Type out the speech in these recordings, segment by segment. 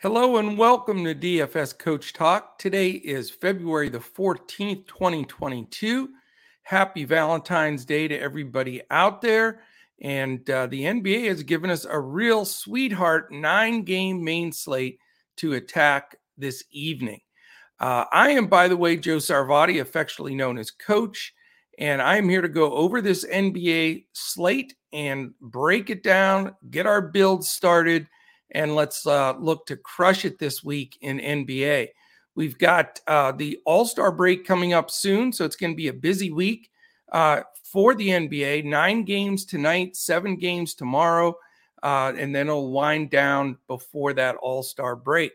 Hello and welcome to DFS Coach Talk. Today is February the 14th, 2022. Happy Valentine's Day to everybody out there. And uh, the NBA has given us a real sweetheart nine game main slate to attack this evening. Uh, I am, by the way, Joe Sarvati, affectionately known as Coach, and I am here to go over this NBA slate and break it down, get our build started and let's uh, look to crush it this week in NBA. We've got uh, the All Star break coming up soon, so it's going to be a busy week uh, for the NBA. Nine games tonight, seven games tomorrow, uh, and then it'll wind down before that All Star break.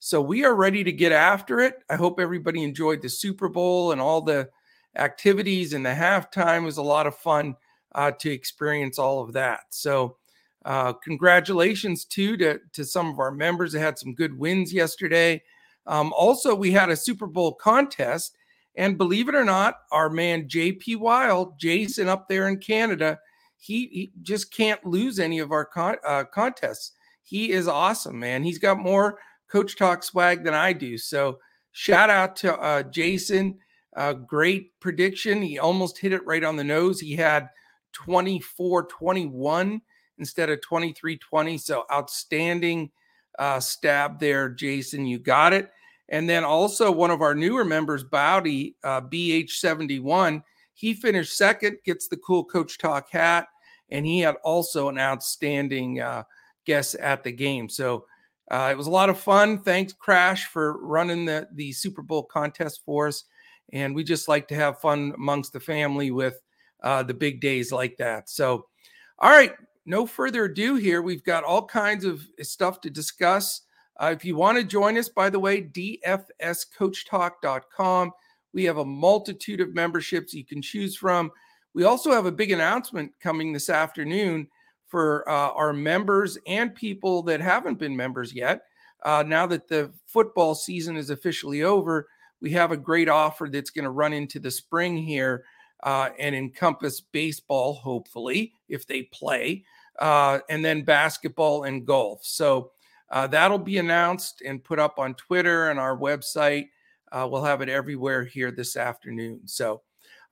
So we are ready to get after it. I hope everybody enjoyed the Super Bowl and all the activities and the halftime it was a lot of fun uh, to experience all of that. So uh, congratulations too to, to some of our members that had some good wins yesterday. Um, also, we had a Super Bowl contest, and believe it or not, our man JP Wild, Jason up there in Canada, he, he just can't lose any of our con- uh, contests. He is awesome, man. He's got more Coach Talk swag than I do. So shout out to uh, Jason. Uh, great prediction. He almost hit it right on the nose. He had 24 21 instead of 2320. So outstanding uh, stab there, Jason. You got it. And then also one of our newer members, Bowdy, uh, BH71, he finished second, gets the cool Coach Talk hat, and he had also an outstanding uh, guess at the game. So uh, it was a lot of fun. Thanks, Crash, for running the, the Super Bowl contest for us. And we just like to have fun amongst the family with uh, the big days like that. So, all right, no further ado here. We've got all kinds of stuff to discuss. Uh, if you want to join us, by the way, dfscoachtalk.com. We have a multitude of memberships you can choose from. We also have a big announcement coming this afternoon for uh, our members and people that haven't been members yet. Uh, now that the football season is officially over, we have a great offer that's going to run into the spring here uh, and encompass baseball, hopefully, if they play, uh, and then basketball and golf. So uh, that'll be announced and put up on Twitter and our website. Uh, we'll have it everywhere here this afternoon. So,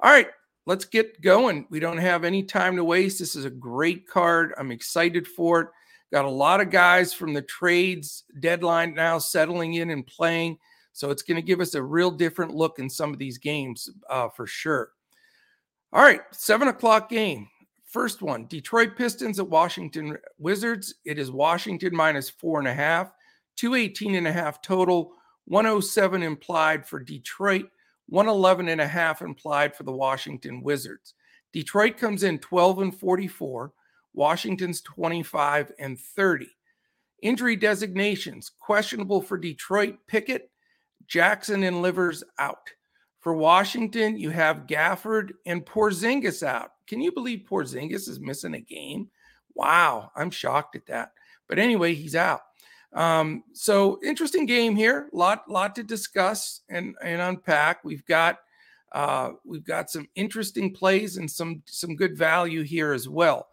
all right, let's get going. We don't have any time to waste. This is a great card. I'm excited for it. Got a lot of guys from the trades deadline now settling in and playing. So it's going to give us a real different look in some of these games uh, for sure. All right, seven o'clock game. First one Detroit Pistons at Washington Wizards. It is Washington minus four and a half, 218 and a half total, 107 implied for Detroit, 111 and a half implied for the Washington Wizards. Detroit comes in 12 and 44, Washington's 25 and 30. Injury designations questionable for Detroit, Pickett, Jackson, and Livers out. For Washington, you have Gafford and Porzingis out. Can you believe Porzingis is missing a game? Wow, I'm shocked at that. But anyway, he's out. Um, so interesting game here. Lot, lot to discuss and, and unpack. We've got uh, we've got some interesting plays and some some good value here as well.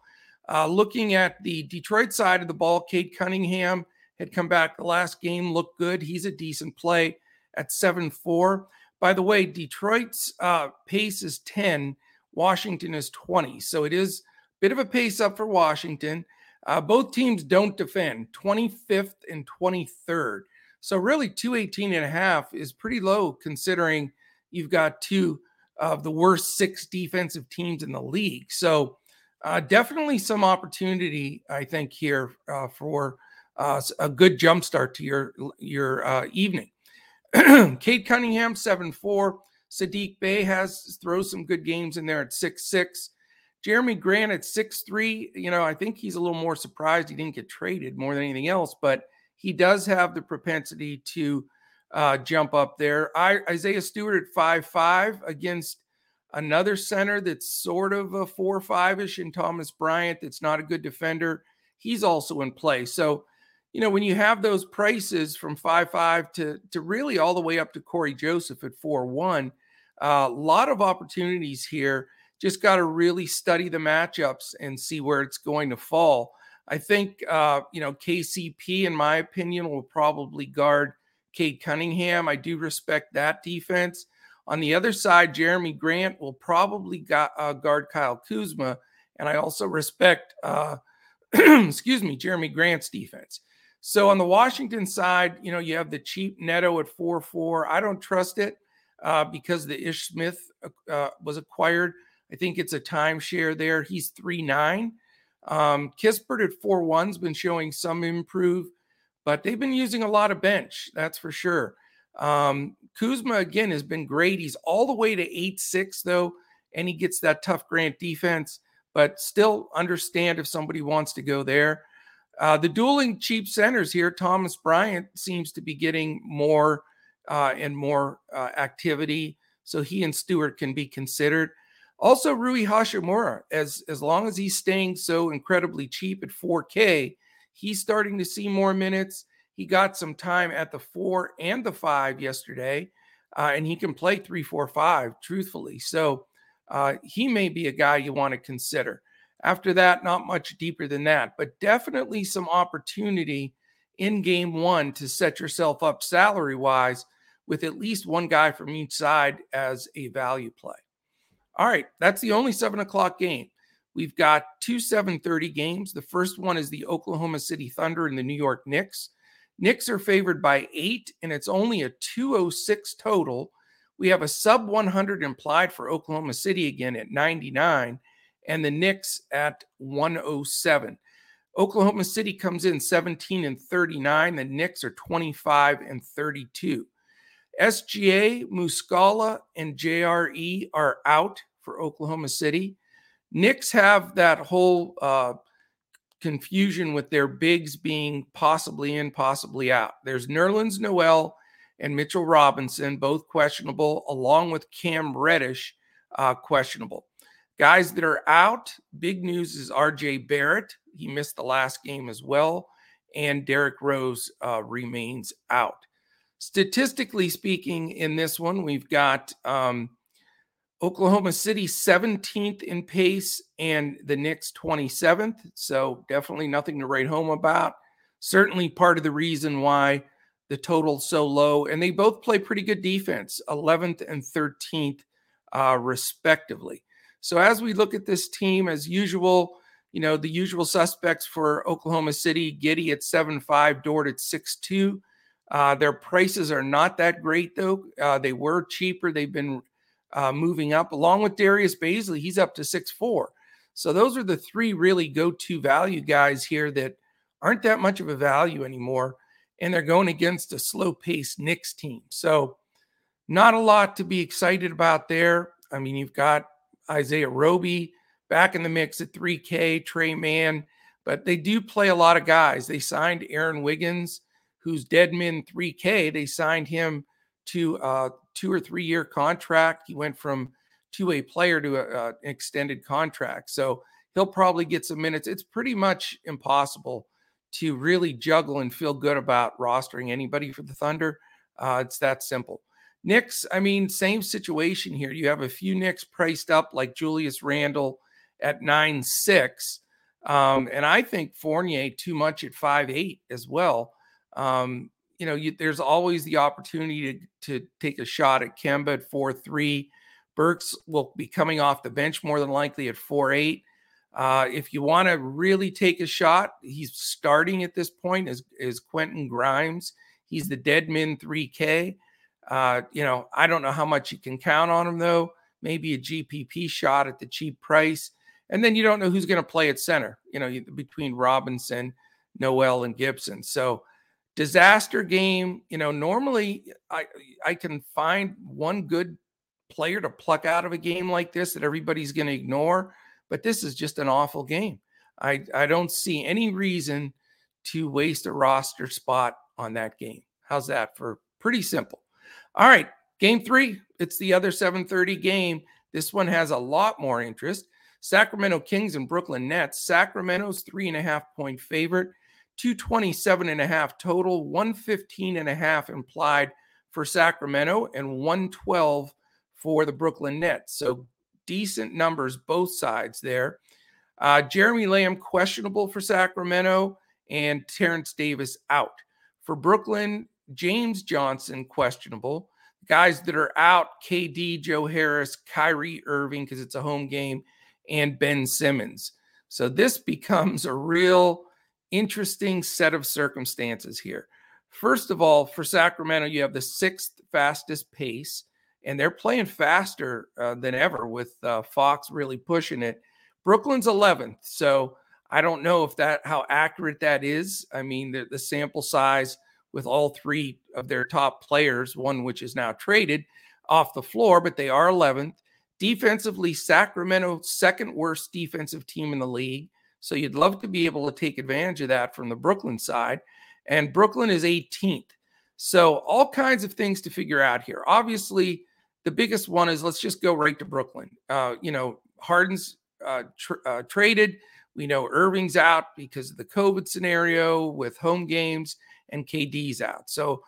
Uh, looking at the Detroit side of the ball, Cade Cunningham had come back the last game, looked good. He's a decent play at 7 4. By the way, Detroit's uh, pace is 10, Washington is 20. So it is a bit of a pace up for Washington. Uh, both teams don't defend, 25th and 23rd. So really 218 and a half is pretty low considering you've got two of the worst six defensive teams in the league. So uh, definitely some opportunity, I think, here uh, for uh, a good jumpstart to your your uh, evening. Cade Cunningham, 7 4. Saddiq Bey has throws some good games in there at 6 6. Jerami Grant at 6 3. You know, I think he's a little more surprised he didn't get traded more than anything else, but he does have the propensity to uh, jump up there. I, Isaiah Stewart at 5 5 against another center that's sort of a 4 5 ish in Thomas Bryant that's not a good defender. He's also in play. So, you know, when you have those prices from five five to to really all the way up to Cory Joseph at four one, a uh, lot of opportunities here. Just got to really study the matchups and see where it's going to fall. I think, uh, you know, KCP, in my opinion, will probably guard Cade Cunningham. I do respect that defense. On the other side, Jerami Grant will probably got, uh, guard Kyle Kuzma. And I also respect, uh, excuse me, Jerami Grant's defense. So on the Washington side, you know, you have the cheap Neto at 4 4. I don't trust it uh, because the Ish Smith uh, uh, was acquired. I think it's a timeshare there. He's 3 9. Um, Kispert at 4 1's been showing some improve, but they've been using a lot of bench, that's for sure. Um, Kuzma, again, has been great. He's all the way to 8 6, though, and he gets that tough Grant defense, but still understand if somebody wants to go there. Uh, the dueling cheap centers here, Thomas Bryant seems to be getting more uh, and more uh, activity, so he and Stewart can be considered. Also, Rui Hachimura, as as long as he's staying so incredibly cheap at 4K, he's starting to see more minutes. He got some time at the four and the five yesterday, uh, and he can play three, four, five. Truthfully, so uh, he may be a guy you want to consider. After that, not much deeper than that, but definitely some opportunity in game one to set yourself up salary wise with at least one guy from each side as a value play. All right, that's the only seven o'clock game. We've got two 7:30 games. The first one is the Oklahoma City Thunder and the New York Knicks. Knicks are favored by eight, and it's only a 206 total. We have a sub 100 implied for Oklahoma City again at 99, and the Knicks at 107. Oklahoma City comes in 17 and 39. The Knicks are 25 and 32. SGA, Muscala, and JRE are out for Oklahoma City. Knicks have that whole uh, confusion with their bigs being possibly in, possibly out. There's Nerlens Noel and Mitchell Robinson, both questionable, along with Cam Reddish, uh, questionable. Guys that are out, big news is RJ Barrett. He missed the last game as well. And Derrick Rose uh, remains out. Statistically speaking, in this one, we've got um, Oklahoma City 17th in pace and the Knicks 27th. So definitely nothing to write home about. Certainly part of the reason why the total's so low. And they both play pretty good defense, 11th and 13th, uh, respectively. So as we look at this team, as usual, you know, the usual suspects for Oklahoma City, Giddey at 7-5, Dort at 6'2. Uh, their prices are not that great, though. Uh, they were cheaper. They've been uh, moving up, along with Darius Bazley. He's up to six four. So those are the three really go-to value guys here that aren't that much of a value anymore, and they're going against a slow-paced Knicks team. So not a lot to be excited about there. I mean, you've got Isaiah Roby back in the mix at 3K, Tre Mann, but they do play a lot of guys. They signed Aaron Wiggins who's Deadman 3K. They signed him to a two or three year contract. He went from two a player to an extended contract. So he'll probably get some minutes. It's pretty much impossible to really juggle and feel good about rostering anybody for the Thunder. Uh, it's that simple. Knicks, I mean, same situation here. You have a few Knicks priced up like Julius Randle at nine six, um, and I think Fournier too much at five eight as well. Um, you know, you, there's always the opportunity to, to take a shot at Kemba at 4 3. Burks will be coming off the bench more than likely at 4 8. Uh, if you want to really take a shot, he's starting at this point is, is Quentin Grimes. He's the Deadman 3K. Uh, you know, I don't know how much you can count on him, though. Maybe a GPP shot at the cheap price. And then you don't know who's going to play at center, you know, between Robinson, Noel, and Gibson. So, disaster game you know normally i i can find one good player to pluck out of a game like this that everybody's going to ignore but this is just an awful game i i don't see any reason to waste a roster spot on that game how's that for pretty simple all right game three it's the other 730 game this one has a lot more interest sacramento kings and brooklyn nets sacramento's three and a half point favorite 227 and a half total, 115 and a half implied for Sacramento, and 112 for the Brooklyn Nets. So decent numbers both sides there. Uh, Jeremy Lamb questionable for Sacramento and Terence Davis out. For Brooklyn, James Johnson questionable. Guys that are out KD, Joe Harris, Kyrie Irving, because it's a home game, and Ben Simmons. So this becomes a real interesting set of circumstances here. First of all, for Sacramento, you have the sixth fastest pace, and they're playing faster uh, than ever with uh, Fox really pushing it. Brooklyn's 11th, so I don't know if that how accurate that is. I mean, the, the sample size with all three of their top players, one which is now traded off the floor, but they are 11th. Defensively, Sacramento, second worst defensive team in the league. So you'd love to be able to take advantage of that from the Brooklyn side. And Brooklyn is 18th. So all kinds of things to figure out here. Obviously, the biggest one is let's just go right to Brooklyn. Uh, you know, Harden's uh, tr- uh, traded. We know Irving's out because of the COVID scenario with home games, and KD's out. So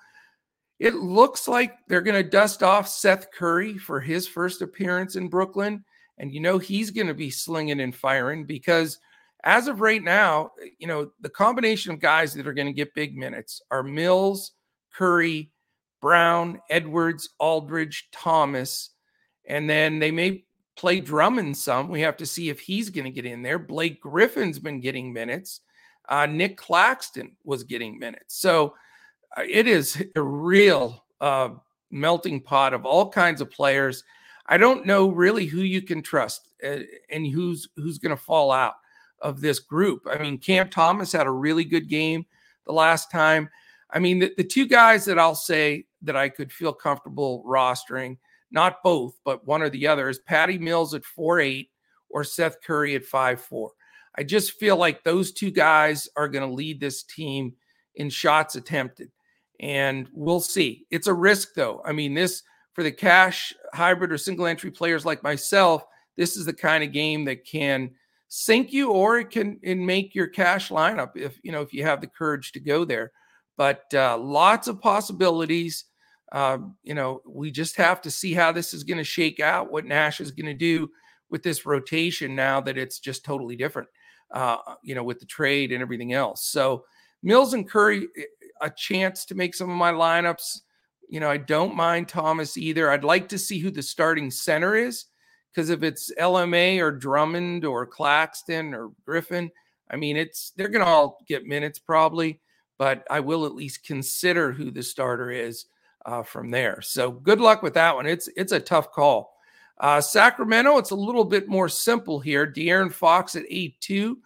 it looks like they're going to dust off Seth Curry for his first appearance in Brooklyn. And you know, he's going to be slinging and firing because as of right now, you know, the combination of guys that are going to get big minutes are Mills, Curry, Brown, Edwards, Aldridge, Thomas. And then they may play Drummond some. We have to see if he's going to get in there. Blake Griffin's been getting minutes. Uh, Nic Claxton was getting minutes. So uh, it is a real uh, melting pot of all kinds of players. I don't know really who you can trust uh, and who's who's going to fall out of this group. I mean, Cam Thomas had a really good game the last time. I mean, the, the two guys that I'll say that I could feel comfortable rostering, not both, but one or the other, is Patty Mills at four eight or Seth Curry at five four. I just feel like those two guys are going to lead this team in shots attempted. And we'll see. It's a risk, though. I mean, this for the cash hybrid or single entry players like myself, this is the kind of game that can sink you or it can and make your cash lineup if you know if you have the courage to go there but uh, lots of possibilities uh, you know we just have to see how this is going to shake out what nash is going to do with this rotation now that it's just totally different uh, you know with the trade and everything else so mills and curry eh, a chance to make some of my lineups you know i don't mind thomas either i'd like to see who the starting center is because if it's LMA or Drummond or Claxton or Griffin, I mean, it's they're going to all get minutes probably, but I will at least consider who the starter is uh, from there. So good luck with that one. It's it's a tough call. Uh, Sacramento, it's a little bit more simple here. De'Aaron Fox at eight two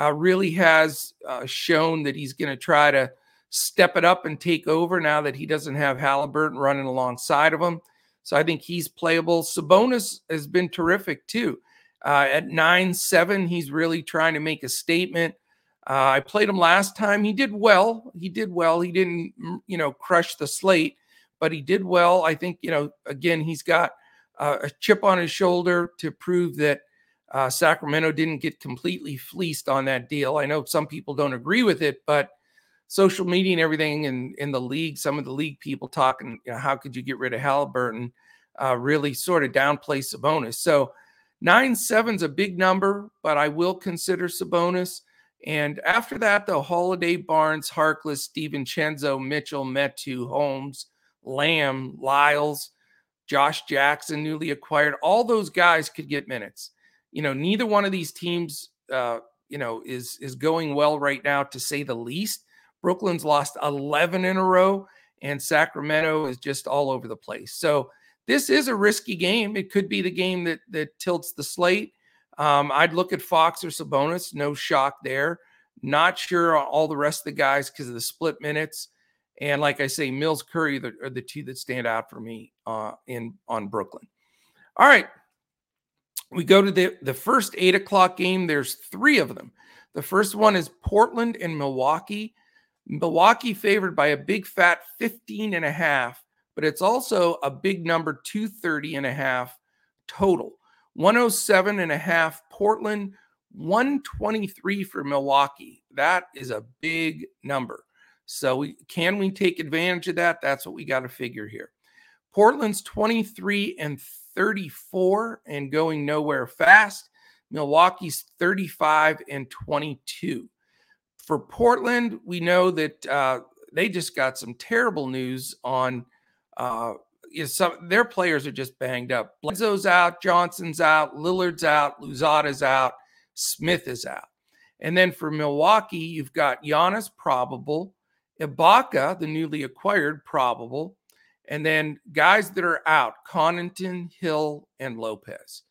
uh, really has uh, shown that he's going to try to step it up and take over now that he doesn't have Halliburton running alongside of him. So I think he's playable. Sabonis has been terrific too. Uh, at nine seven, he's really trying to make a statement. Uh, I played him last time. He did well. He did well. He didn't, you know, crush the slate, but he did well. I think, you know, again, he's got uh, a chip on his shoulder to prove that uh, Sacramento didn't get completely fleeced on that deal. I know some people don't agree with it, but social media and everything in, in the league, some of the league people talking, you know, how could you get rid of Halliburton, uh, really sort of downplay Sabonis. So nine seven's a big number, but I will consider Sabonis. And after that, the Holiday, Barnes, Harkless, DiVincenzo, Mitchell, Metu, Holmes, Lamb, Lyles, Josh Jackson, newly acquired, all those guys could get minutes. You know, neither one of these teams, uh, you know, is is going well right now, to say the least. Brooklyn's lost 11 in a row, and Sacramento is just all over the place. So this is a risky game. It could be the game that that tilts the slate. Um, I'd look at Fox or Sabonis. No shock there. Not sure on all the rest of the guys because of the split minutes. And like I say, Mills Curry are the two that stand out for me uh, in on Brooklyn. All right. We go to the, the first eight o'clock game. There's three of them. The first one is Portland and Milwaukee. Milwaukee favored by a big fat 15 and a half, but it's also a big number 230 and a half total. 107 and a half Portland, 123 for Milwaukee. That is a big number. So we, can we take advantage of that? That's what we got to figure here. Portland's 23 and 34 and going nowhere fast. Milwaukee's 35 and 22. For Portland, we know that uh, they just got some terrible news on uh, is some their players are just banged up. Bledsoe's out, Johnson's out, Lillard's out, Louzada's out, Smith is out. And then for Milwaukee, you've got Giannis probable, Ibaka, the newly acquired, probable, and then guys that are out: Connaughton, Hill, and Lopez.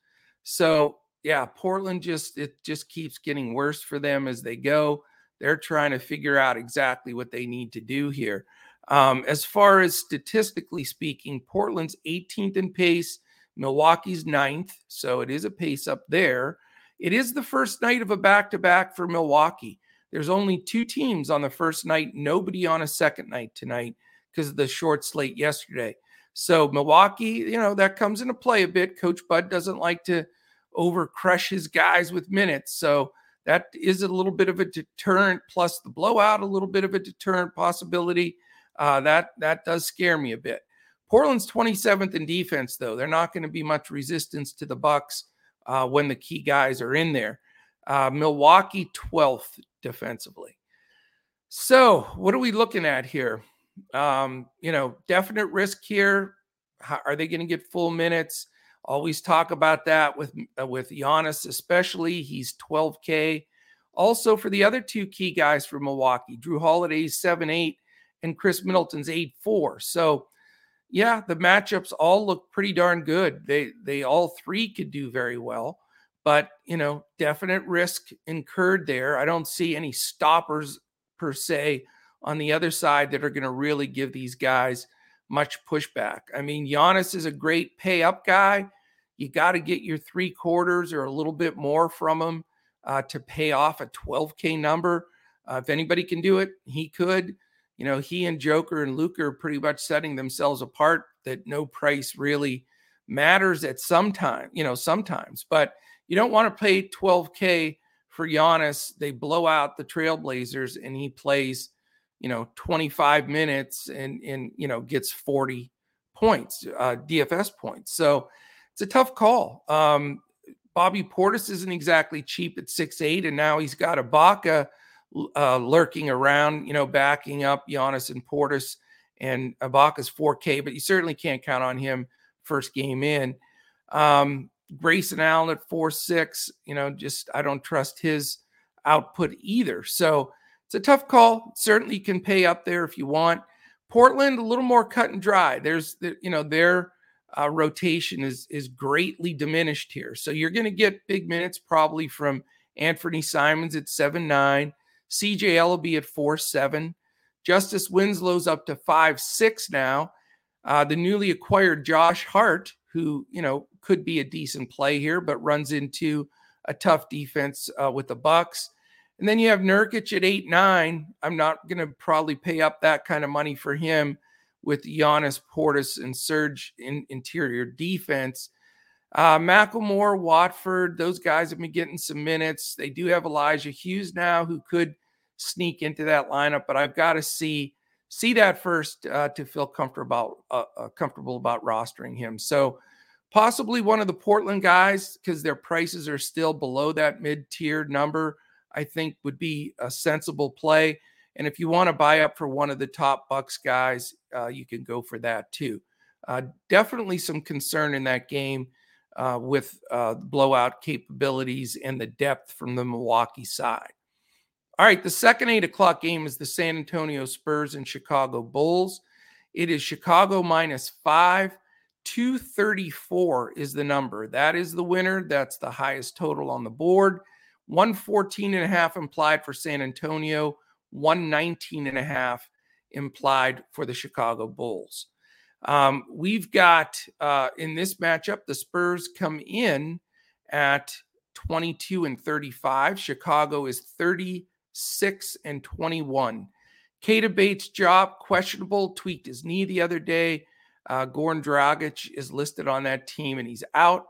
So yeah, Portland just it just keeps getting worse for them as they go. They're trying to figure out exactly what they need to do here. Um, as far as statistically speaking, Portland's 18th in pace, Milwaukee's ninth, so it is a pace up there. It is the first night of a back to back for Milwaukee. There's only two teams on the first night, nobody on a second night tonight because of the short slate yesterday. So, Milwaukee, you know, that comes into play a bit. Coach Bud doesn't like to over crush his guys with minutes. So, that is a little bit of a deterrent, plus the blowout, a little bit of a deterrent possibility. Uh, that that does scare me a bit. Portland's 27th in defense, though. They're not going to be much resistance to the Bucks uh, when the key guys are in there. Uh, Milwaukee 12th defensively. So, what are we looking at here? Um, you know, definite risk here. How, are they going to get full minutes? Always talk about that with uh, with Giannis, especially. He's 12K. Also, for the other two key guys for Milwaukee, Jrue Holiday's 7 8 and Khris Middleton's 8 4. So, yeah, the matchups all look pretty darn good. They they all three could do very well, but you know, definite risk incurred there. I don't see any stoppers per se on the other side that are going to really give these guys much pushback. I mean, Giannis is a great pay up guy. You got to get your three quarters or a little bit more from him uh, to pay off a 12K number. Uh, if anybody can do it, he could you know, he and Joker and Luka are pretty much setting themselves apart that no price really matters at some time, you know, sometimes. But you don't want to pay 12K for Giannis. They blow out the Trailblazers and he plays, you know, 25 minutes and, and you know, gets 40 points, uh, DFS points. So it's a tough call. Um, Bobby Portis isn't exactly cheap at six eight, and now he's got Ibaka – uh, lurking around, you know, backing up Giannis and Portis and Ibaka's 4K, but you certainly can't count on him first game in. Um, Grayson Allen at 4 6, you know, just I don't trust his output either. So it's a tough call. Certainly can pay up there if you want. Portland, a little more cut and dry. There's, you know, their uh, rotation is is greatly diminished here. So you're going to get big minutes probably from Anthony Simons at seven nine. CJ Elleby at four seven. Justice Winslow's up to five six now. Uh, the newly acquired Josh Hart, who you know could be a decent play here, but runs into a tough defense uh, with the Bucks. And then you have Nurkic at eight nine. I'm not going to probably pay up that kind of money for him with Giannis Portis and Serge in interior defense. Uh, McLemore, Watford, those guys have been getting some minutes. They do have Elijah Hughes now, who could sneak into that lineup, but I've got to see see that first uh, to feel comfortable uh, uh, comfortable about rostering him. So possibly one of the Portland guys because their prices are still below that mid-tiered number. I think would be a sensible play. And if you want to buy up for one of the top Bucks guys, uh, you can go for that too. Uh, definitely some concern in that game uh, with blowout capabilities and the depth from the Milwaukee side. All right, the second eight o'clock game is the San Antonio Spurs and Chicago Bulls. It is Chicago minus five. 234 is the number. That is the winner. That's the highest total on the board. 114 and a half implied for San Antonio, 119 and a half implied for the Chicago Bulls. Um, we've got uh, in this matchup, the Spurs come in at 22 and 35. Chicago is 30 6 and 21. Keita Bates-Diop questionable, tweaked his knee the other day. Uh, Goran Dragic is listed on that team and he's out.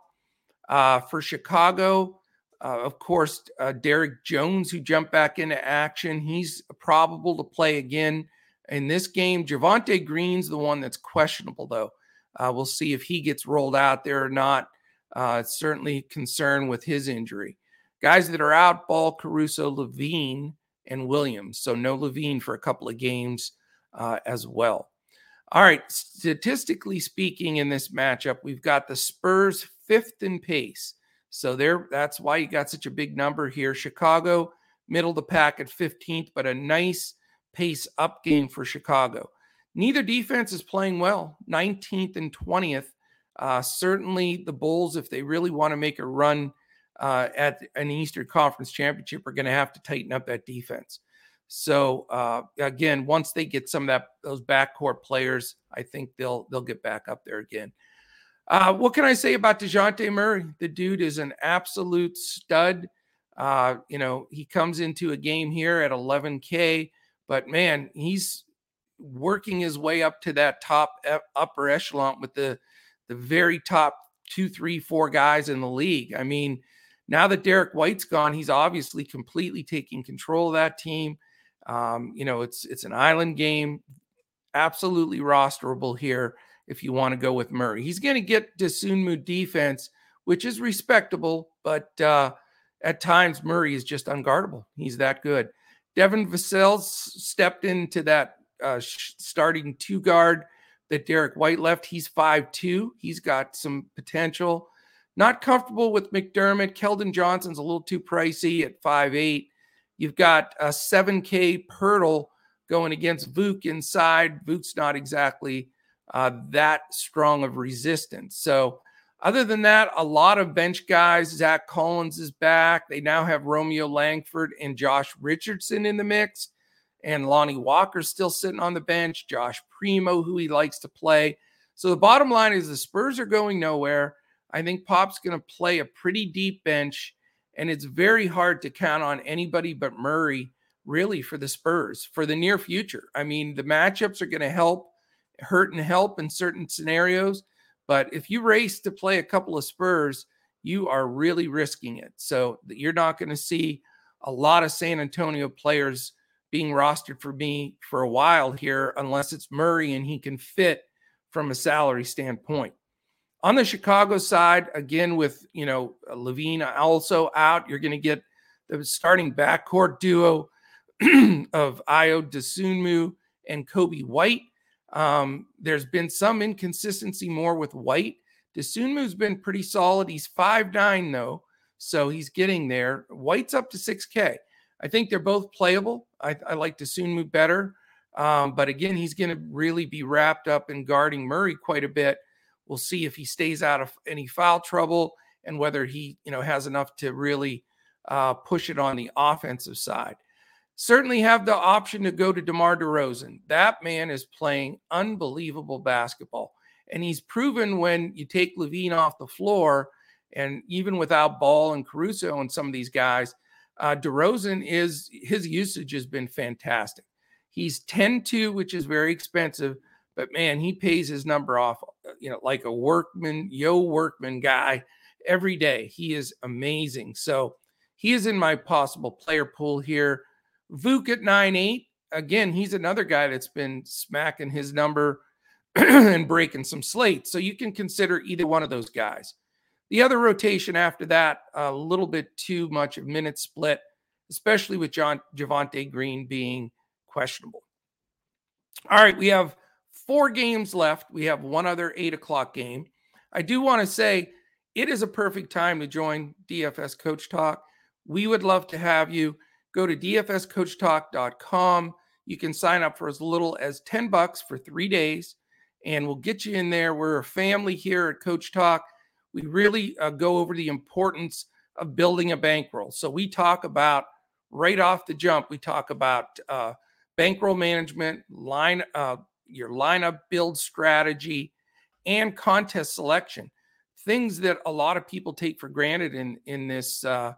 Uh, for Chicago, uh, of course, uh, Derrick Jones, who jumped back into action, he's probable to play again in this game. Javonte Green's the one that's questionable, though. Uh, we'll see if he gets rolled out there or not. Uh, certainly concerned with his injury. Guys that are out: Ball, Caruso, LaVine, and Williams. So no LaVine for a couple of games uh, as well. All right, statistically speaking, in this matchup, we've got the Spurs fifth in pace. So there, that's why you got such a big number here. Chicago, middle of the pack at 15th, but a nice pace up game for Chicago. Neither defense is playing well, 19th and 20th. Uh, certainly, the Bulls, if they really want to make a run uh, at an Eastern Conference championship, are going to have to tighten up that defense. So uh, again, once they get some of that those backcourt players, I think they'll they'll get back up there again. Uh, what can I say about Dejounte Murray? The dude is an absolute stud. Uh, you know, he comes into a game here at 11K, but man, he's working his way up to that top upper echelon with the the very top two, three, four guys in the league. I mean, now that Derrick White's gone, he's obviously completely taking control of that team. Um, you know, it's it's an island game, absolutely rosterable here if you want to go with Murray. He's going to get Dosunmu defense, which is respectable, but uh, at times Murray is just unguardable. He's that good. Devin Vassell stepped into that uh, starting two guard that Derrick White left. He's five two. He's got some potential. Not comfortable with McDermott. Keldon Johnson's a little too pricey at five eight. You've got a 7K Poeltl going against Vuk inside. Vuk's not exactly uh, that strong of resistance. So, other than that, a lot of bench guys. Zach Collins is back. They now have Romeo Langford and Josh Richardson in the mix. And Lonnie Walker's still sitting on the bench. Josh Primo, who he likes to play. So the bottom line is the Spurs are going nowhere. I think Pop's going to play a pretty deep bench and it's very hard to count on anybody but Murray really for the Spurs for the near future. I mean, the matchups are going to help, hurt and help in certain scenarios. But if you race to play a couple of Spurs, you are really risking it. So you're not going to see a lot of San Antonio players being rostered for me for a while here, unless it's Murray and he can fit from a salary standpoint. On the Chicago side, again with you know LaVine also out, you're going to get the starting backcourt duo of Ayo Dosunmu and Coby White. Um, there's been some inconsistency more with White. Dosunmu's been pretty solid. He's five nine though, so he's getting there. White's up to 6K. I think they're both playable. I, I like Dosunmu better. Um, but again, he's going to really be wrapped up in guarding Murray quite a bit. We'll see if he stays out of any foul trouble and whether he, you know, has enough to really uh, push it on the offensive side. Certainly have the option to go to DeMar DeRozan. That man is playing unbelievable basketball. And he's proven when you take LaVine off the floor, and even without Ball and Caruso and some of these guys, uh, DeRozan is his usage has been fantastic. He's 10 2, which is very expensive, but man, he pays his number off, Uh, you know, like a workman, yo workman guy every day. He is amazing. So he is in my possible player pool here. Vuk at nine eight. Again, he's another guy that's been smacking his number and breaking some slates. So you can consider either one of those guys. The other rotation after that, a little bit too much of minute split, especially with John Javonte Green being questionable. All right, we have four games left. We have one other eight o'clock game. I do want to say it is a perfect time to join DFS Coach Talk. We would love to have you. Go to dfscoachtalk.com. You can sign up for as little as 10 bucks for three days, and we'll get you in there. We're a family here at Coach Talk. We really uh, go over the importance of building a bankroll. So we talk about right off the jump, we talk about uh, bankroll management, line uh, your lineup build strategy, and contest selection. Things that a lot of people take for granted in in this uh,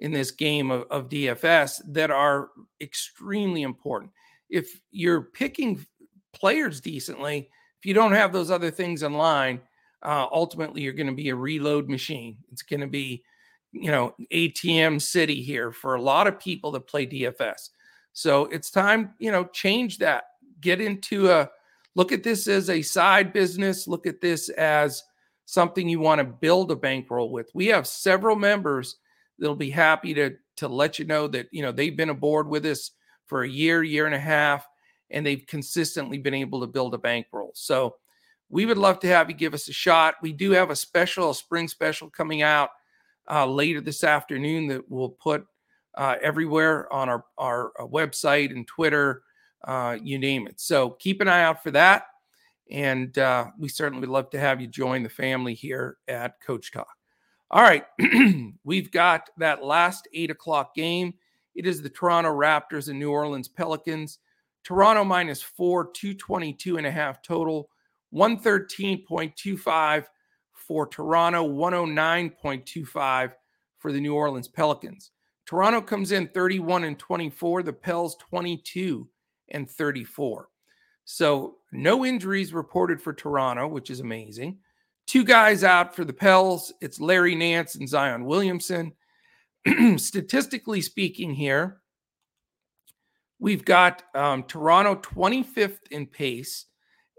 in this game of, of DFS that are extremely important. If you're picking players decently, if you don't have those other things in line, uh, ultimately you're going to be a reload machine. It's going to be, you know, ATM city here for a lot of people that play DFS. So it's time, you know, change that. Get into a look at this as a side business. Look at this as something you want to build a bankroll with. We have several members that'll be happy to to let you know that you know they've been aboard with us for a year, year and a half, and they've consistently been able to build a bankroll. So we would love to have you give us a shot. We do have a special, a spring special coming out uh, later this afternoon that we'll put uh, everywhere on our, our, uh, website and Twitter, uh, you name it. So keep an eye out for that. And uh, we certainly would love to have you join the family here at Coach Talk. All right. We've got that last eight o'clock game. It is the Toronto Raptors and New Orleans Pelicans. Toronto minus four, 222 and a half total, 113.25 for Toronto, 109.25 for the New Orleans Pelicans. Toronto comes in 31 and 24, the Pels 22 and 34. So no injuries reported for Toronto, which is amazing. Two guys out for the Pels. It's Larry Nance and Zion Williamson. Statistically speaking, here, we've got um, Toronto 25th in pace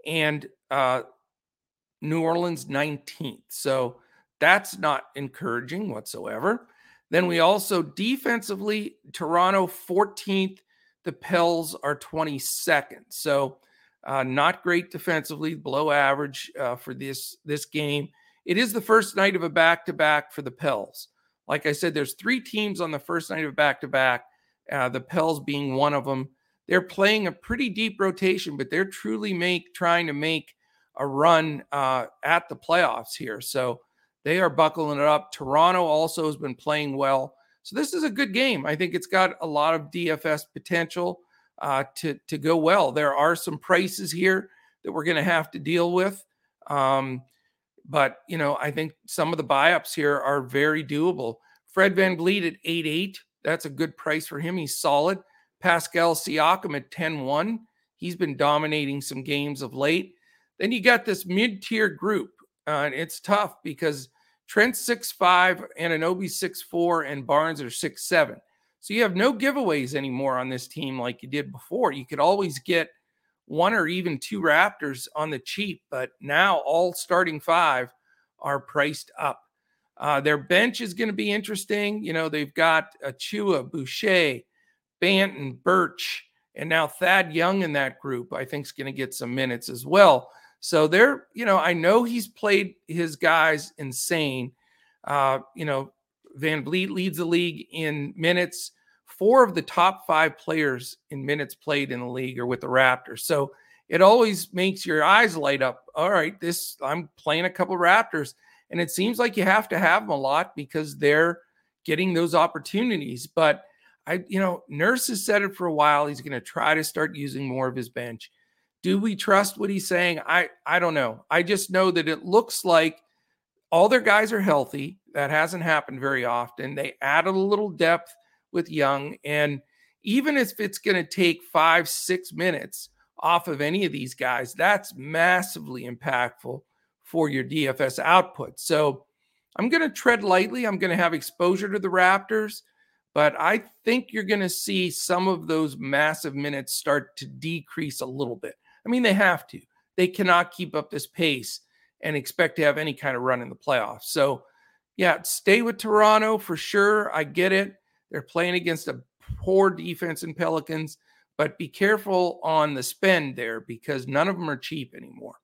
and uh, New Orleans 19th. So that's not encouraging whatsoever. Then we also defensively, Toronto 14th, the Pels are 22nd. So uh, not great defensively, below average uh, for this this game. It is the first night of a back to back for the Pels. Like I said, there's three teams on the first night of back to back. The Pels being one of them. They're playing a pretty deep rotation, but they're truly make trying to make a run uh, at the playoffs here. So they are buckling it up. Toronto also has been playing well. So this is a good game. I think it's got a lot of DFS potential uh, to to go well. There are some prices here that we're going to have to deal with, um, but you know I think some of the buy-ups here are very doable. Fred VanVleet at eight eight, that's a good price for him. He's solid. Pascal Siakam at 10-1. He's been dominating some games of late. Then you got this mid-tier group, uh, and it's tough because Trent's six five, Anunoby six four, and Barnes are six seven. So you have no giveaways anymore on this team like you did before. You could always get one or even two Raptors on the cheap, but now all starting five are priced up. Uh, their bench is going to be interesting. You know, they've got Achiuwa, Boucher, Banton, Birch, and now Thad Young in that group, I think is going to get some minutes as well. So they're, you know, I know he's played his guys insane. Uh, you know, Van VanVleet leads the league in minutes. Four of the top five players in minutes played in the league are with the Raptors. So it always makes your eyes light up. All right, this I'm playing a couple Raptors, and it seems like you have to have them a lot because they're getting those opportunities. But I, you know, Nurse has said it for a while. He's going to try to start using more of his bench. Do we trust what he's saying? I I don't know. I just know that it looks like all their guys are healthy. That hasn't happened very often. They added a little depth with Young. And even if it's going to take five, six minutes off of any of these guys, that's massively impactful for your DFS output. So I'm going to tread lightly. I'm going to have exposure to the Raptors, but I think you're going to see some of those massive minutes start to decrease a little bit. I mean, they have to. They cannot keep up this pace and expect to have any kind of run in the playoffs. So, yeah, stay with Toronto for sure. I get it. They're playing against a poor defense in Pelicans, but be careful on the spend there because none of them are cheap anymore.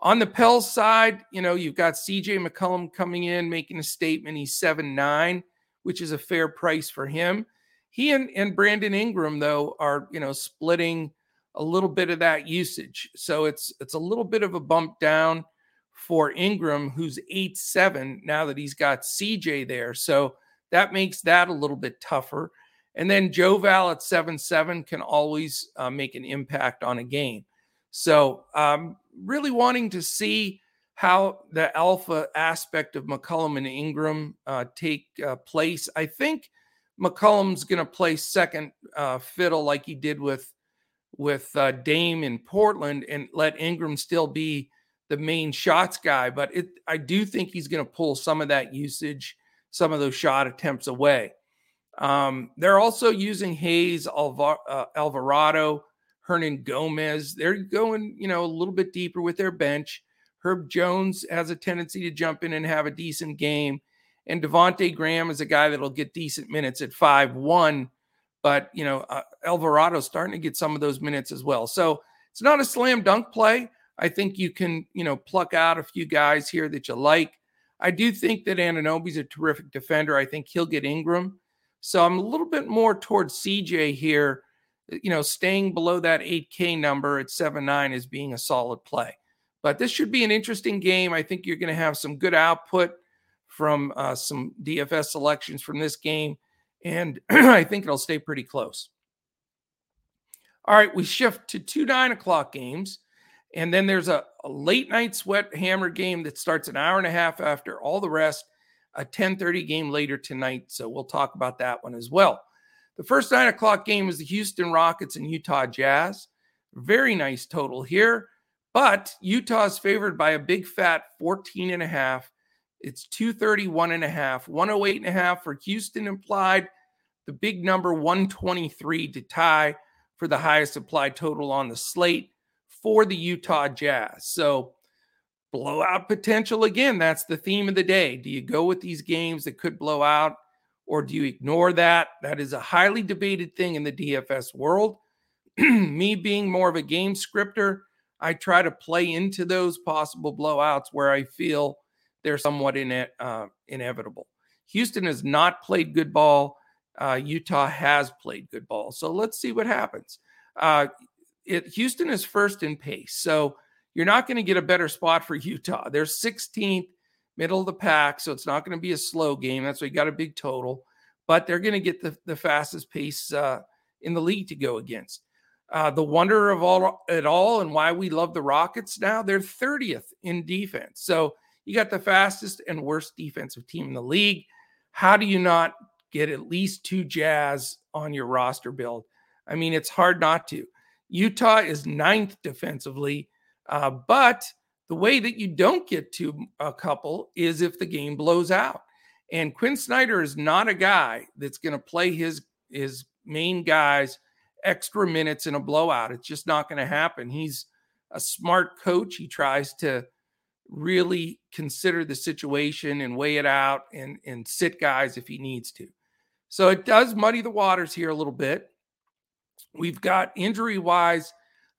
On the Pels side, you know, you've got CJ McCollum coming in, making a statement. He's 7 9, which is a fair price for him. He and, and Brandon Ingram, though, are, you know, splitting a little bit of that usage. So it's it's a little bit of a bump down for Ingram, who's 8 7 now that he's got CJ there. So that makes that a little bit tougher. And then Joe Val at 7 7 can always uh, make an impact on a game. So, um, really wanting to see how the alpha aspect of McCollum and Ingram uh, take uh, place. I think McCollum's going to play second uh, fiddle like he did with with uh, Dame in Portland, and let Ingram still be the main shots guy. But it, I do think he's going to pull some of that usage some of those shot attempts away. Um, they're also using Hayes, Alvar- uh, Alvarado, Hernangomez. They're going, you know, a little bit deeper with their bench. Herb Jones has a tendency to jump in and have a decent game. And Devonte Graham is a guy that'll get decent minutes at 5 1. But, you know, uh, starting to get some of those minutes as well. So it's not a slam dunk play. I think you can, you know, pluck out a few guys here that you like. I do think that Anunoby's a terrific defender. I think he'll get Ingram. So I'm a little bit more towards CJ here. You know, staying below that 8K number at 7 9 is being a solid play. But this should be an interesting game. I think you're going to have some good output from uh, some DFS selections from this game. And I think it'll stay pretty close. All right, we shift to two nine o'clock games. And then there's a, a, late night sweat hammer game that starts an hour and a half after all the rest, a 1030 game later tonight. So we'll talk about that one as well. The first nine o'clock game is the Houston Rockets and Utah Jazz. Very nice total here. But Utah is favored by a big fat 14 and a half. It's 231 and a half, 108 and a half for Houston implied. The big number 123 to tie for the highest applied total on the slate for the Utah Jazz. So blowout potential again, that's the theme of the day. Do you go with these games that could blow out or do you ignore that? That is a highly debated thing in the DFS world. Me being more of a game scripter, I try to play into those possible blowouts where I feel they're somewhat in, uh, inevitable. Houston has not played good ball. Uh, Utah has played good ball. So let's see what happens. Uh, it, Houston is first in pace. So you're not going to get a better spot for Utah. They're 16th, middle of the pack. So it's not going to be a slow game. That's why you got a big total. But they're going to get the, the fastest pace uh, in the league to go against. Uh, the wonder of all it all and why we love the Rockets now, they're 30th in defense. So you got the fastest and worst defensive team in the league. How do you not get at least two Jazz on your roster build? I mean, it's hard not to. Utah is ninth defensively, uh, but the way that you don't get to a couple is if the game blows out. And Quin Snyder is not a guy that's going to play his his main guys extra minutes in a blowout. It's just not going to happen. He's a smart coach. He tries to really consider the situation and weigh it out and, and sit guys if he needs to. So it does muddy the waters here a little bit. We've got injury wise,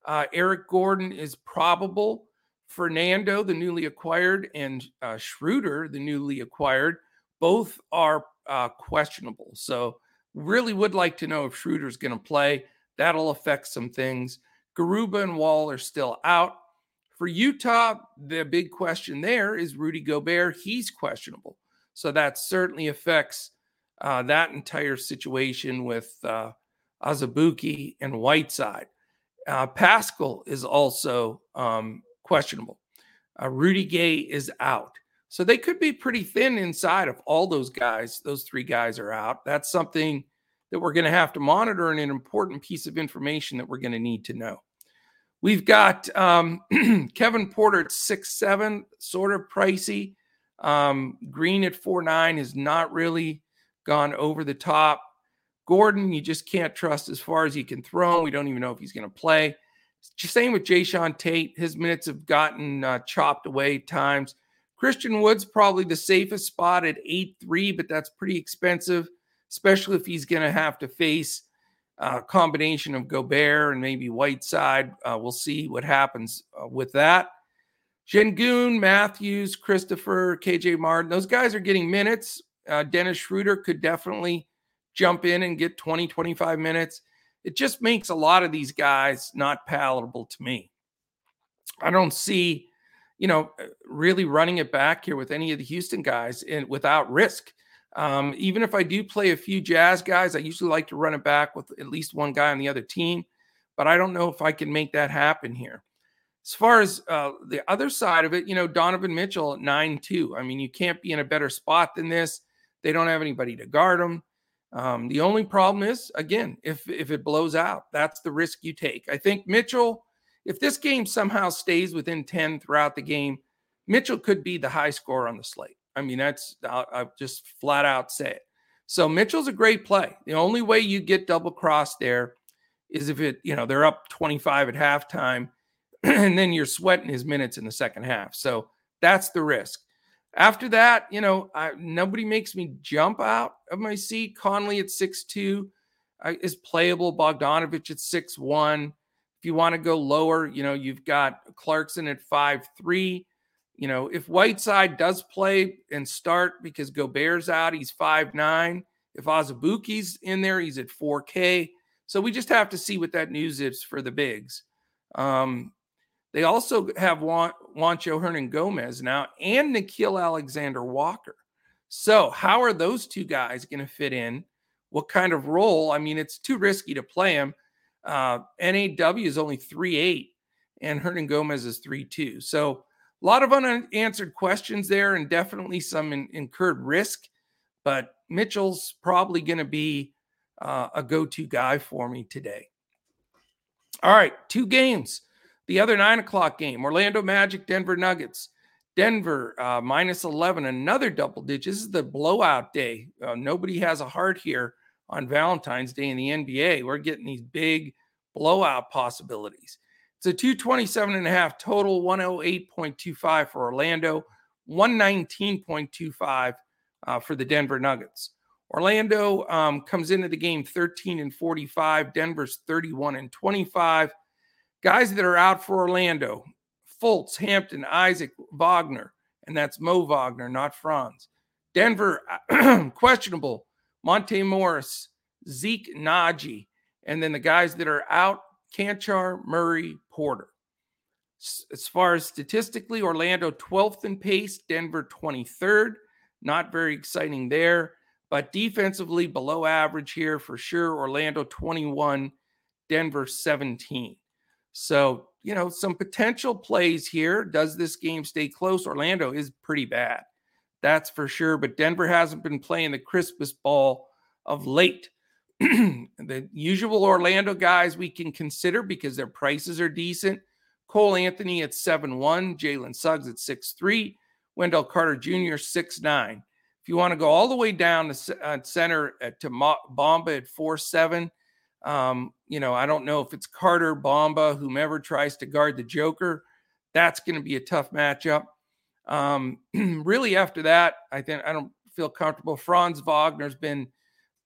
uh, Eric Gordon is probable. Fernando, the newly acquired, and uh, Schroeder, the newly acquired, both are uh, questionable. So, really would like to know if Schroeder's going to play. That'll affect some things. Garuba and Wall are still out. For Utah, the big question there is Rudy Gobert. He's questionable. So that certainly affects uh, that entire situation with uh, Azubuike and Whiteside. Uh, Paschall is also um, questionable. Uh, Rudy Gay is out. So they could be pretty thin inside of all those guys. Those three guys are out. That's something that we're going to have to monitor and an important piece of information that we're going to need to know. We've got um, Kevin Porter at six seven, sort of pricey. Um, Green at four nine has not really gone over the top. Gordon, you just can't trust as far as he can throw. We don't even know if he's going to play. Same with Jae'Sean Tate. His minutes have gotten uh, chopped away times. Christian Wood's probably the safest spot at 8 3, but that's pretty expensive especially if he's going to have to face a combination of Gobert and maybe Whiteside. Uh, we'll see what happens uh, with that. Sengun, Mathews, Christopher, KJ Martin, those guys are getting minutes. Uh, Dennis Schroeder could definitely jump in and get 20, 25 minutes. It just makes a lot of these guys not palatable to me. I don't see, you know, really running it back here with any of the Houston guys and without risk. Um, even if I do play a few Jazz guys, I usually like to run it back with at least one guy on the other team, but I don't know if I can make that happen here. As far as uh, the other side of it, you know, Donovan Mitchell at 9 2. I mean, you can't be in a better spot than this. They don't have anybody to guard him. Um, the only problem is, again, if if it blows out, that's the risk you take. I think Mitchell, if this game somehow stays within 10 throughout the game, Mitchell could be the high scorer on the slate. I mean, that's I'll, I'll just flat out say it. So Mitchell's a great play. The only way you get double crossed there is if it, you know, they're up 25 at halftime and then you're sweating his minutes in the second half. So that's the risk. After that, you know, I, nobody makes me jump out of my seat. Conley at six two uh, is playable. Bogdanovic at six one. If you want to go lower, you know, you've got Clarkson at five three. You know, if Whiteside does play and start because Gobert's out, he's five nine. If Azubuike's in there, he's at 4K. So we just have to see what that news is for the bigs. Um, they also have Juan, Juancho Hernangomez now and Nickeil Alexander Walker. So, how are those two guys going to fit in? What kind of role? I mean, it's too risky to play him. Uh, NAW is only 3 8, and Hernangomez is 3 2. So, a lot of unanswered questions there, and definitely some in, incurred risk. But Mitchell's probably going to be uh, a go to guy for me today. All right, two games. The other nine o'clock game Orlando Magic, Denver Nuggets. Denver uh, minus 11, another double digit. This is the blowout day. Uh, nobody has a heart here on Valentine's Day in the NBA. We're getting these big blowout possibilities. It's a 227 and a half total, 108.25 for Orlando, 119.25 uh, for the Denver Nuggets. Orlando um, comes into the game 13 and 45. Denver's 31 and 25. Guys that are out for Orlando Fultz, Hampton, Isaac, Wagner, and that's Mo Wagner, not Franz. Denver, questionable. Monte Morris, Zeke Nnaji, and then the guys that are out Cancar, Murray, Porter. As far as statistically, Orlando 12th in pace, Denver 23rd. Not very exciting there, but defensively below average here for sure. Orlando 21, Denver 17. So, you know, some potential plays here. Does this game stay close? Orlando is pretty bad. That's for sure. But Denver hasn't been playing the crispest ball of late. the usual Orlando guys we can consider because their prices are decent. Cole Anthony at 7 1, Jalen Suggs at 6 3, Wendell Carter Jr. 6 9. If you want to go all the way down to uh, center at, to Bamba at 4 7, um, you know, I don't know if it's Carter, Bamba, whomever tries to guard the Joker. That's going to be a tough matchup. Um, really, after that, I think I don't feel comfortable. Franz Wagner's been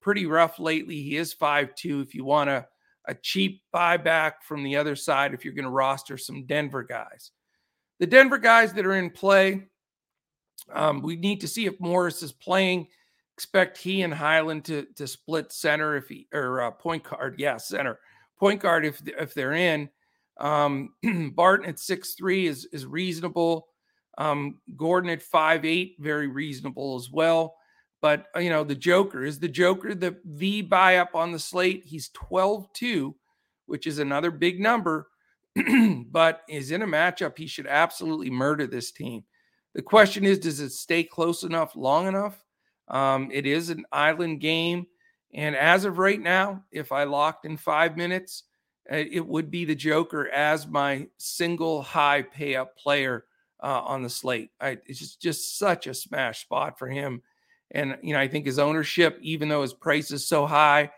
pretty rough lately. He is 5'2. If you want a, a cheap buyback from the other side, if you're going to roster some Denver guys, the Denver guys that are in play, um, we need to see if Morris is playing expect he and Hyland to to split center if he or uh, point guard, yeah, center point guard if if they're in. Um, Barton at six three is is reasonable. Um, Gordon at five eight, very reasonable as well. But uh, you know, the Joker is the Joker, the V buy up on the slate. He's 12-2, which is another big number, but is in a matchup. He should absolutely murder this team. The question is, does it stay close enough long enough? Um, it is an island game. And as of right now, if I locked in five minutes, uh, it would be the Joker as my single high pay up player uh, on the slate. I, it's just, just such a smash spot for him. And, you know, I think his ownership, even though his price is so high,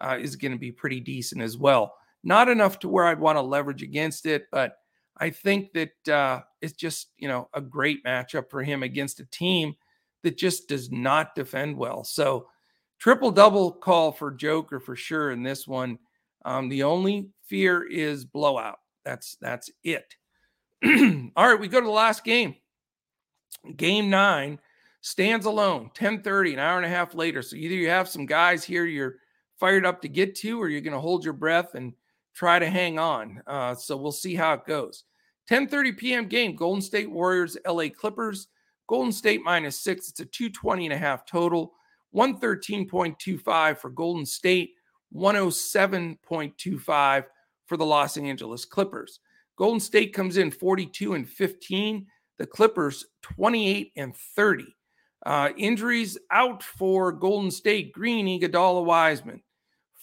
uh, is going to be pretty decent as well. Not enough to where I'd want to leverage against it, but I think that uh, it's just, you know, a great matchup for him against a team that just does not defend well. So, triple double call for Joker for sure in this one. Um, the only fear is blowout. That's that's it. All right, we go to the last game. Game nine stands alone, 10:30, an hour and a half later. So either you have some guys here you're fired up to get to, or you're going to hold your breath and try to hang on. Uh, so we'll see how it goes. 10:30 p.m. game: Golden State Warriors, LA Clippers. Golden State minus six. It's a 220 and a half total. 113.25 for Golden State, 107.25 for the Los Angeles Clippers. Golden State comes in 42 and 15. The Clippers 28 and 30. Uh, injuries out for Golden State: Green, Iguodala, Wiseman.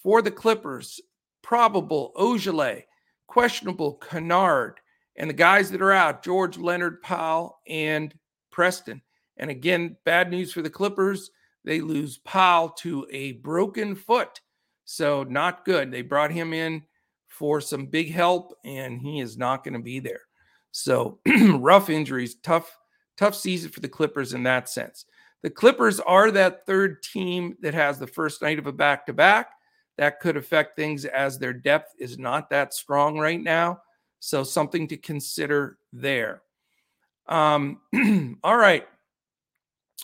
For the Clippers, probable Ojeleye, questionable Kennard, and the guys that are out: George Leonard, Powell, and Preston. And again, bad news for the Clippers. They lose Powell to a broken foot. So, not good. They brought him in for some big help, and he is not going to be there. So, rough injuries, tough, tough season for the Clippers in that sense. The Clippers are that third team that has the first night of a back to back. That could affect things as their depth is not that strong right now. So, something to consider there. Um, all right.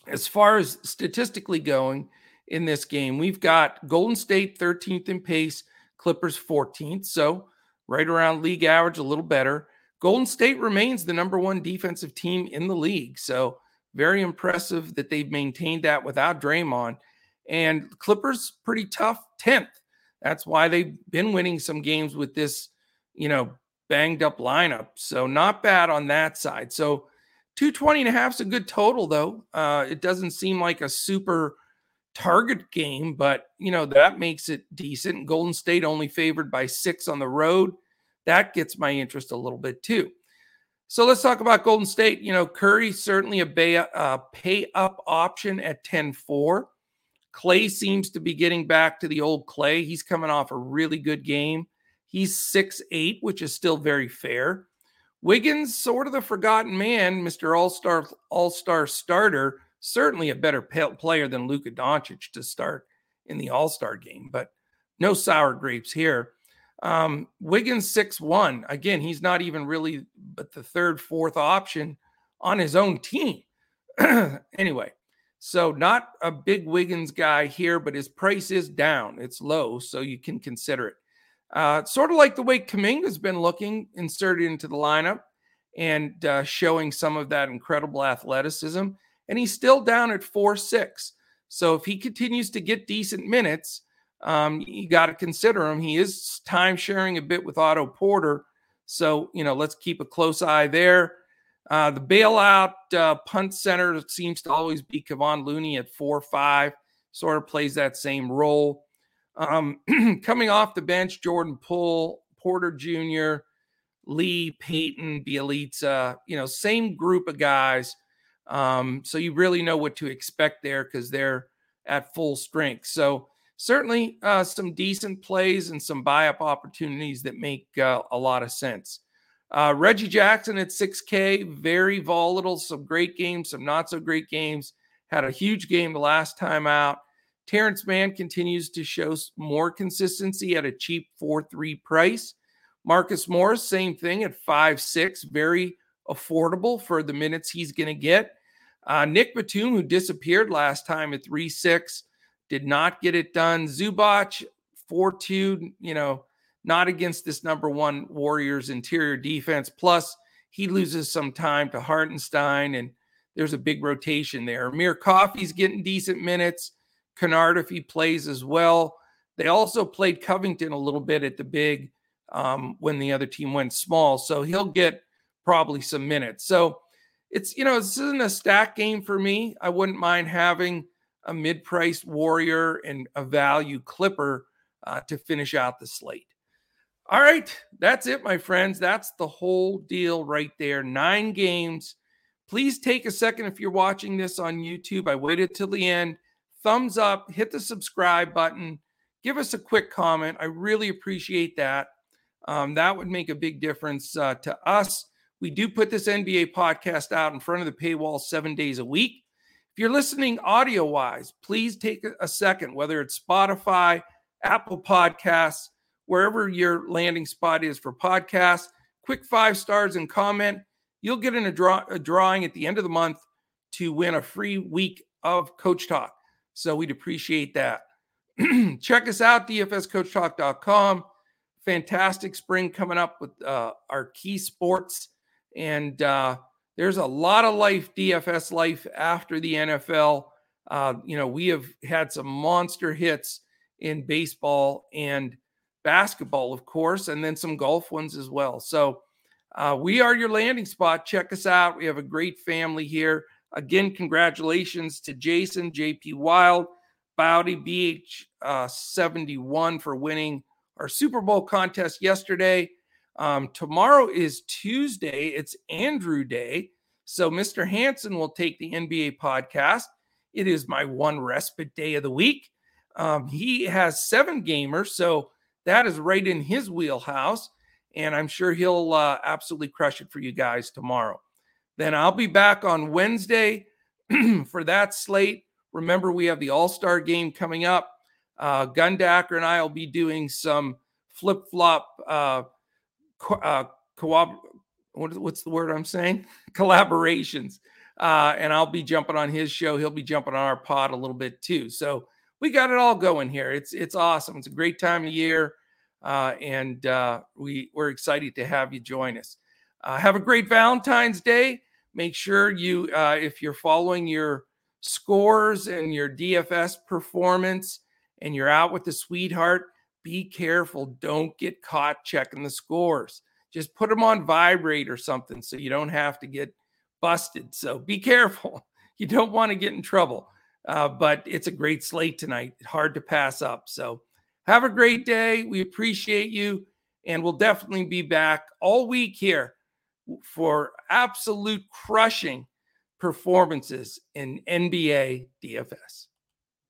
As far as statistically going in this game, we've got Golden State 13th in pace, Clippers 14th. So, right around league average, a little better. Golden State remains the number one defensive team in the league. So, very impressive that they've maintained that without Draymond. And Clippers, pretty tough 10th. That's why they've been winning some games with this, you know, banged up lineup. So, not bad on that side. So, 220 and a half is a good total, though. Uh, it doesn't seem like a super target game, but, you know, that makes it decent. Golden State only favored by six on the road. That gets my interest a little bit, too. So let's talk about Golden State. You know, Curry certainly a pay, uh, pay up option at 10 4. Klay seems to be getting back to the old Klay. He's coming off a really good game. He's six eight, which is still very fair. Wiggins, sort of the forgotten man, Mr. All Star All Star starter, certainly a better player than Luka Doncic to start in the All Star game, but no sour grapes here. Um, Wiggins six one. Again, he's not even really but the third, fourth option on his own team. anyway, so not a big Wiggins guy here, but his price is down. It's low, so you can consider it. Uh, sort of like the way Kuminga's been looking inserted into the lineup and uh, showing some of that incredible athleticism. And he's still down at four six. So if he continues to get decent minutes, um, you got to consider him. He is time sharing a bit with Otto Porter. So, you know, let's keep a close eye there. Uh, the bailout uh, punt center seems to always be Kevon Looney at 4 5, sort of plays that same role. Um, coming off the bench, Jordan Poole, Porter Jr., Lee, Payton, Bjelica, you know, same group of guys. Um, so you really know what to expect there because they're at full strength. So, certainly uh, some decent plays and some buy up opportunities that make uh, a lot of sense. Uh, Reggie Jackson at 6K, very volatile, some great games, some not so great games. Had a huge game the last time out. Terance Mann continues to show more consistency at a cheap 4 3 price. Marcus Morris, same thing at 5 6, very affordable for the minutes he's going to get. Uh, Nick Batum, who disappeared last time at 3 6, did not get it done. Zubac, 4 2, you know, not against this number one Warriors interior defense. Plus, he loses some time to Hartenstein, and there's a big rotation there. Amir Coffey's getting decent minutes. Kennard, if he plays as well. They also played Covington a little bit at the big um, when the other team went small. So he'll get probably some minutes. So it's, you know, this isn't a stack game for me. I wouldn't mind having a mid-priced warrior and a value clipper uh, to finish out the slate. All right, that's it, my friends. That's the whole deal right there. Nine games. Please take a second if you're watching this on YouTube. I waited till the end. Thumbs up, hit the subscribe button, give us a quick comment. I really appreciate that. Um, that would make a big difference uh, to us. We do put this NBA podcast out in front of the paywall seven days a week. If you're listening audio wise, please take a second, whether it's Spotify, Apple Podcasts, wherever your landing spot is for podcasts, quick five stars and comment. You'll get in a, draw, a drawing at the end of the month to win a free week of Coach Talk. So we'd appreciate that. Check us out, dfscoachtalk.com. Fantastic spring coming up with uh, our key sports. And uh, there's a lot of life, DFS life after the NFL. Uh, you know, we have had some monster hits in baseball and basketball, of course, and then some golf ones as well. So uh, we are your landing spot. Check us out. We have a great family here. Again, congratulations to Jason, JP Wild, Bowdy BH uh, 71 for winning our Super Bowl contest yesterday. Um, tomorrow is Tuesday. It's Andrew Day. So Mr. Hanson will take the NBA podcast. It is my one respite day of the week. Um, he has seven gamers, so that is right in his wheelhouse. And I'm sure he'll uh, absolutely crush it for you guys tomorrow. Then I'll be back on Wednesday for that slate. Remember, we have the All Star game coming up. Uh, Gundacker and I will be doing some flip flop uh, uh, what's the word I'm saying? Collaborations. Uh, and I'll be jumping on his show. He'll be jumping on our pod a little bit too. So we got it all going here. It's it's awesome. It's a great time of year, uh, and uh, we we're excited to have you join us. Uh, have a great Valentine's Day. Make sure you, uh, if you're following your scores and your DFS performance, and you're out with the sweetheart, be careful. Don't get caught checking the scores. Just put them on vibrate or something so you don't have to get busted. So be careful. You don't want to get in trouble. Uh, but it's a great slate tonight. Hard to pass up. So have a great day. We appreciate you. And we'll definitely be back all week here for absolute crushing performances in NBA DFS.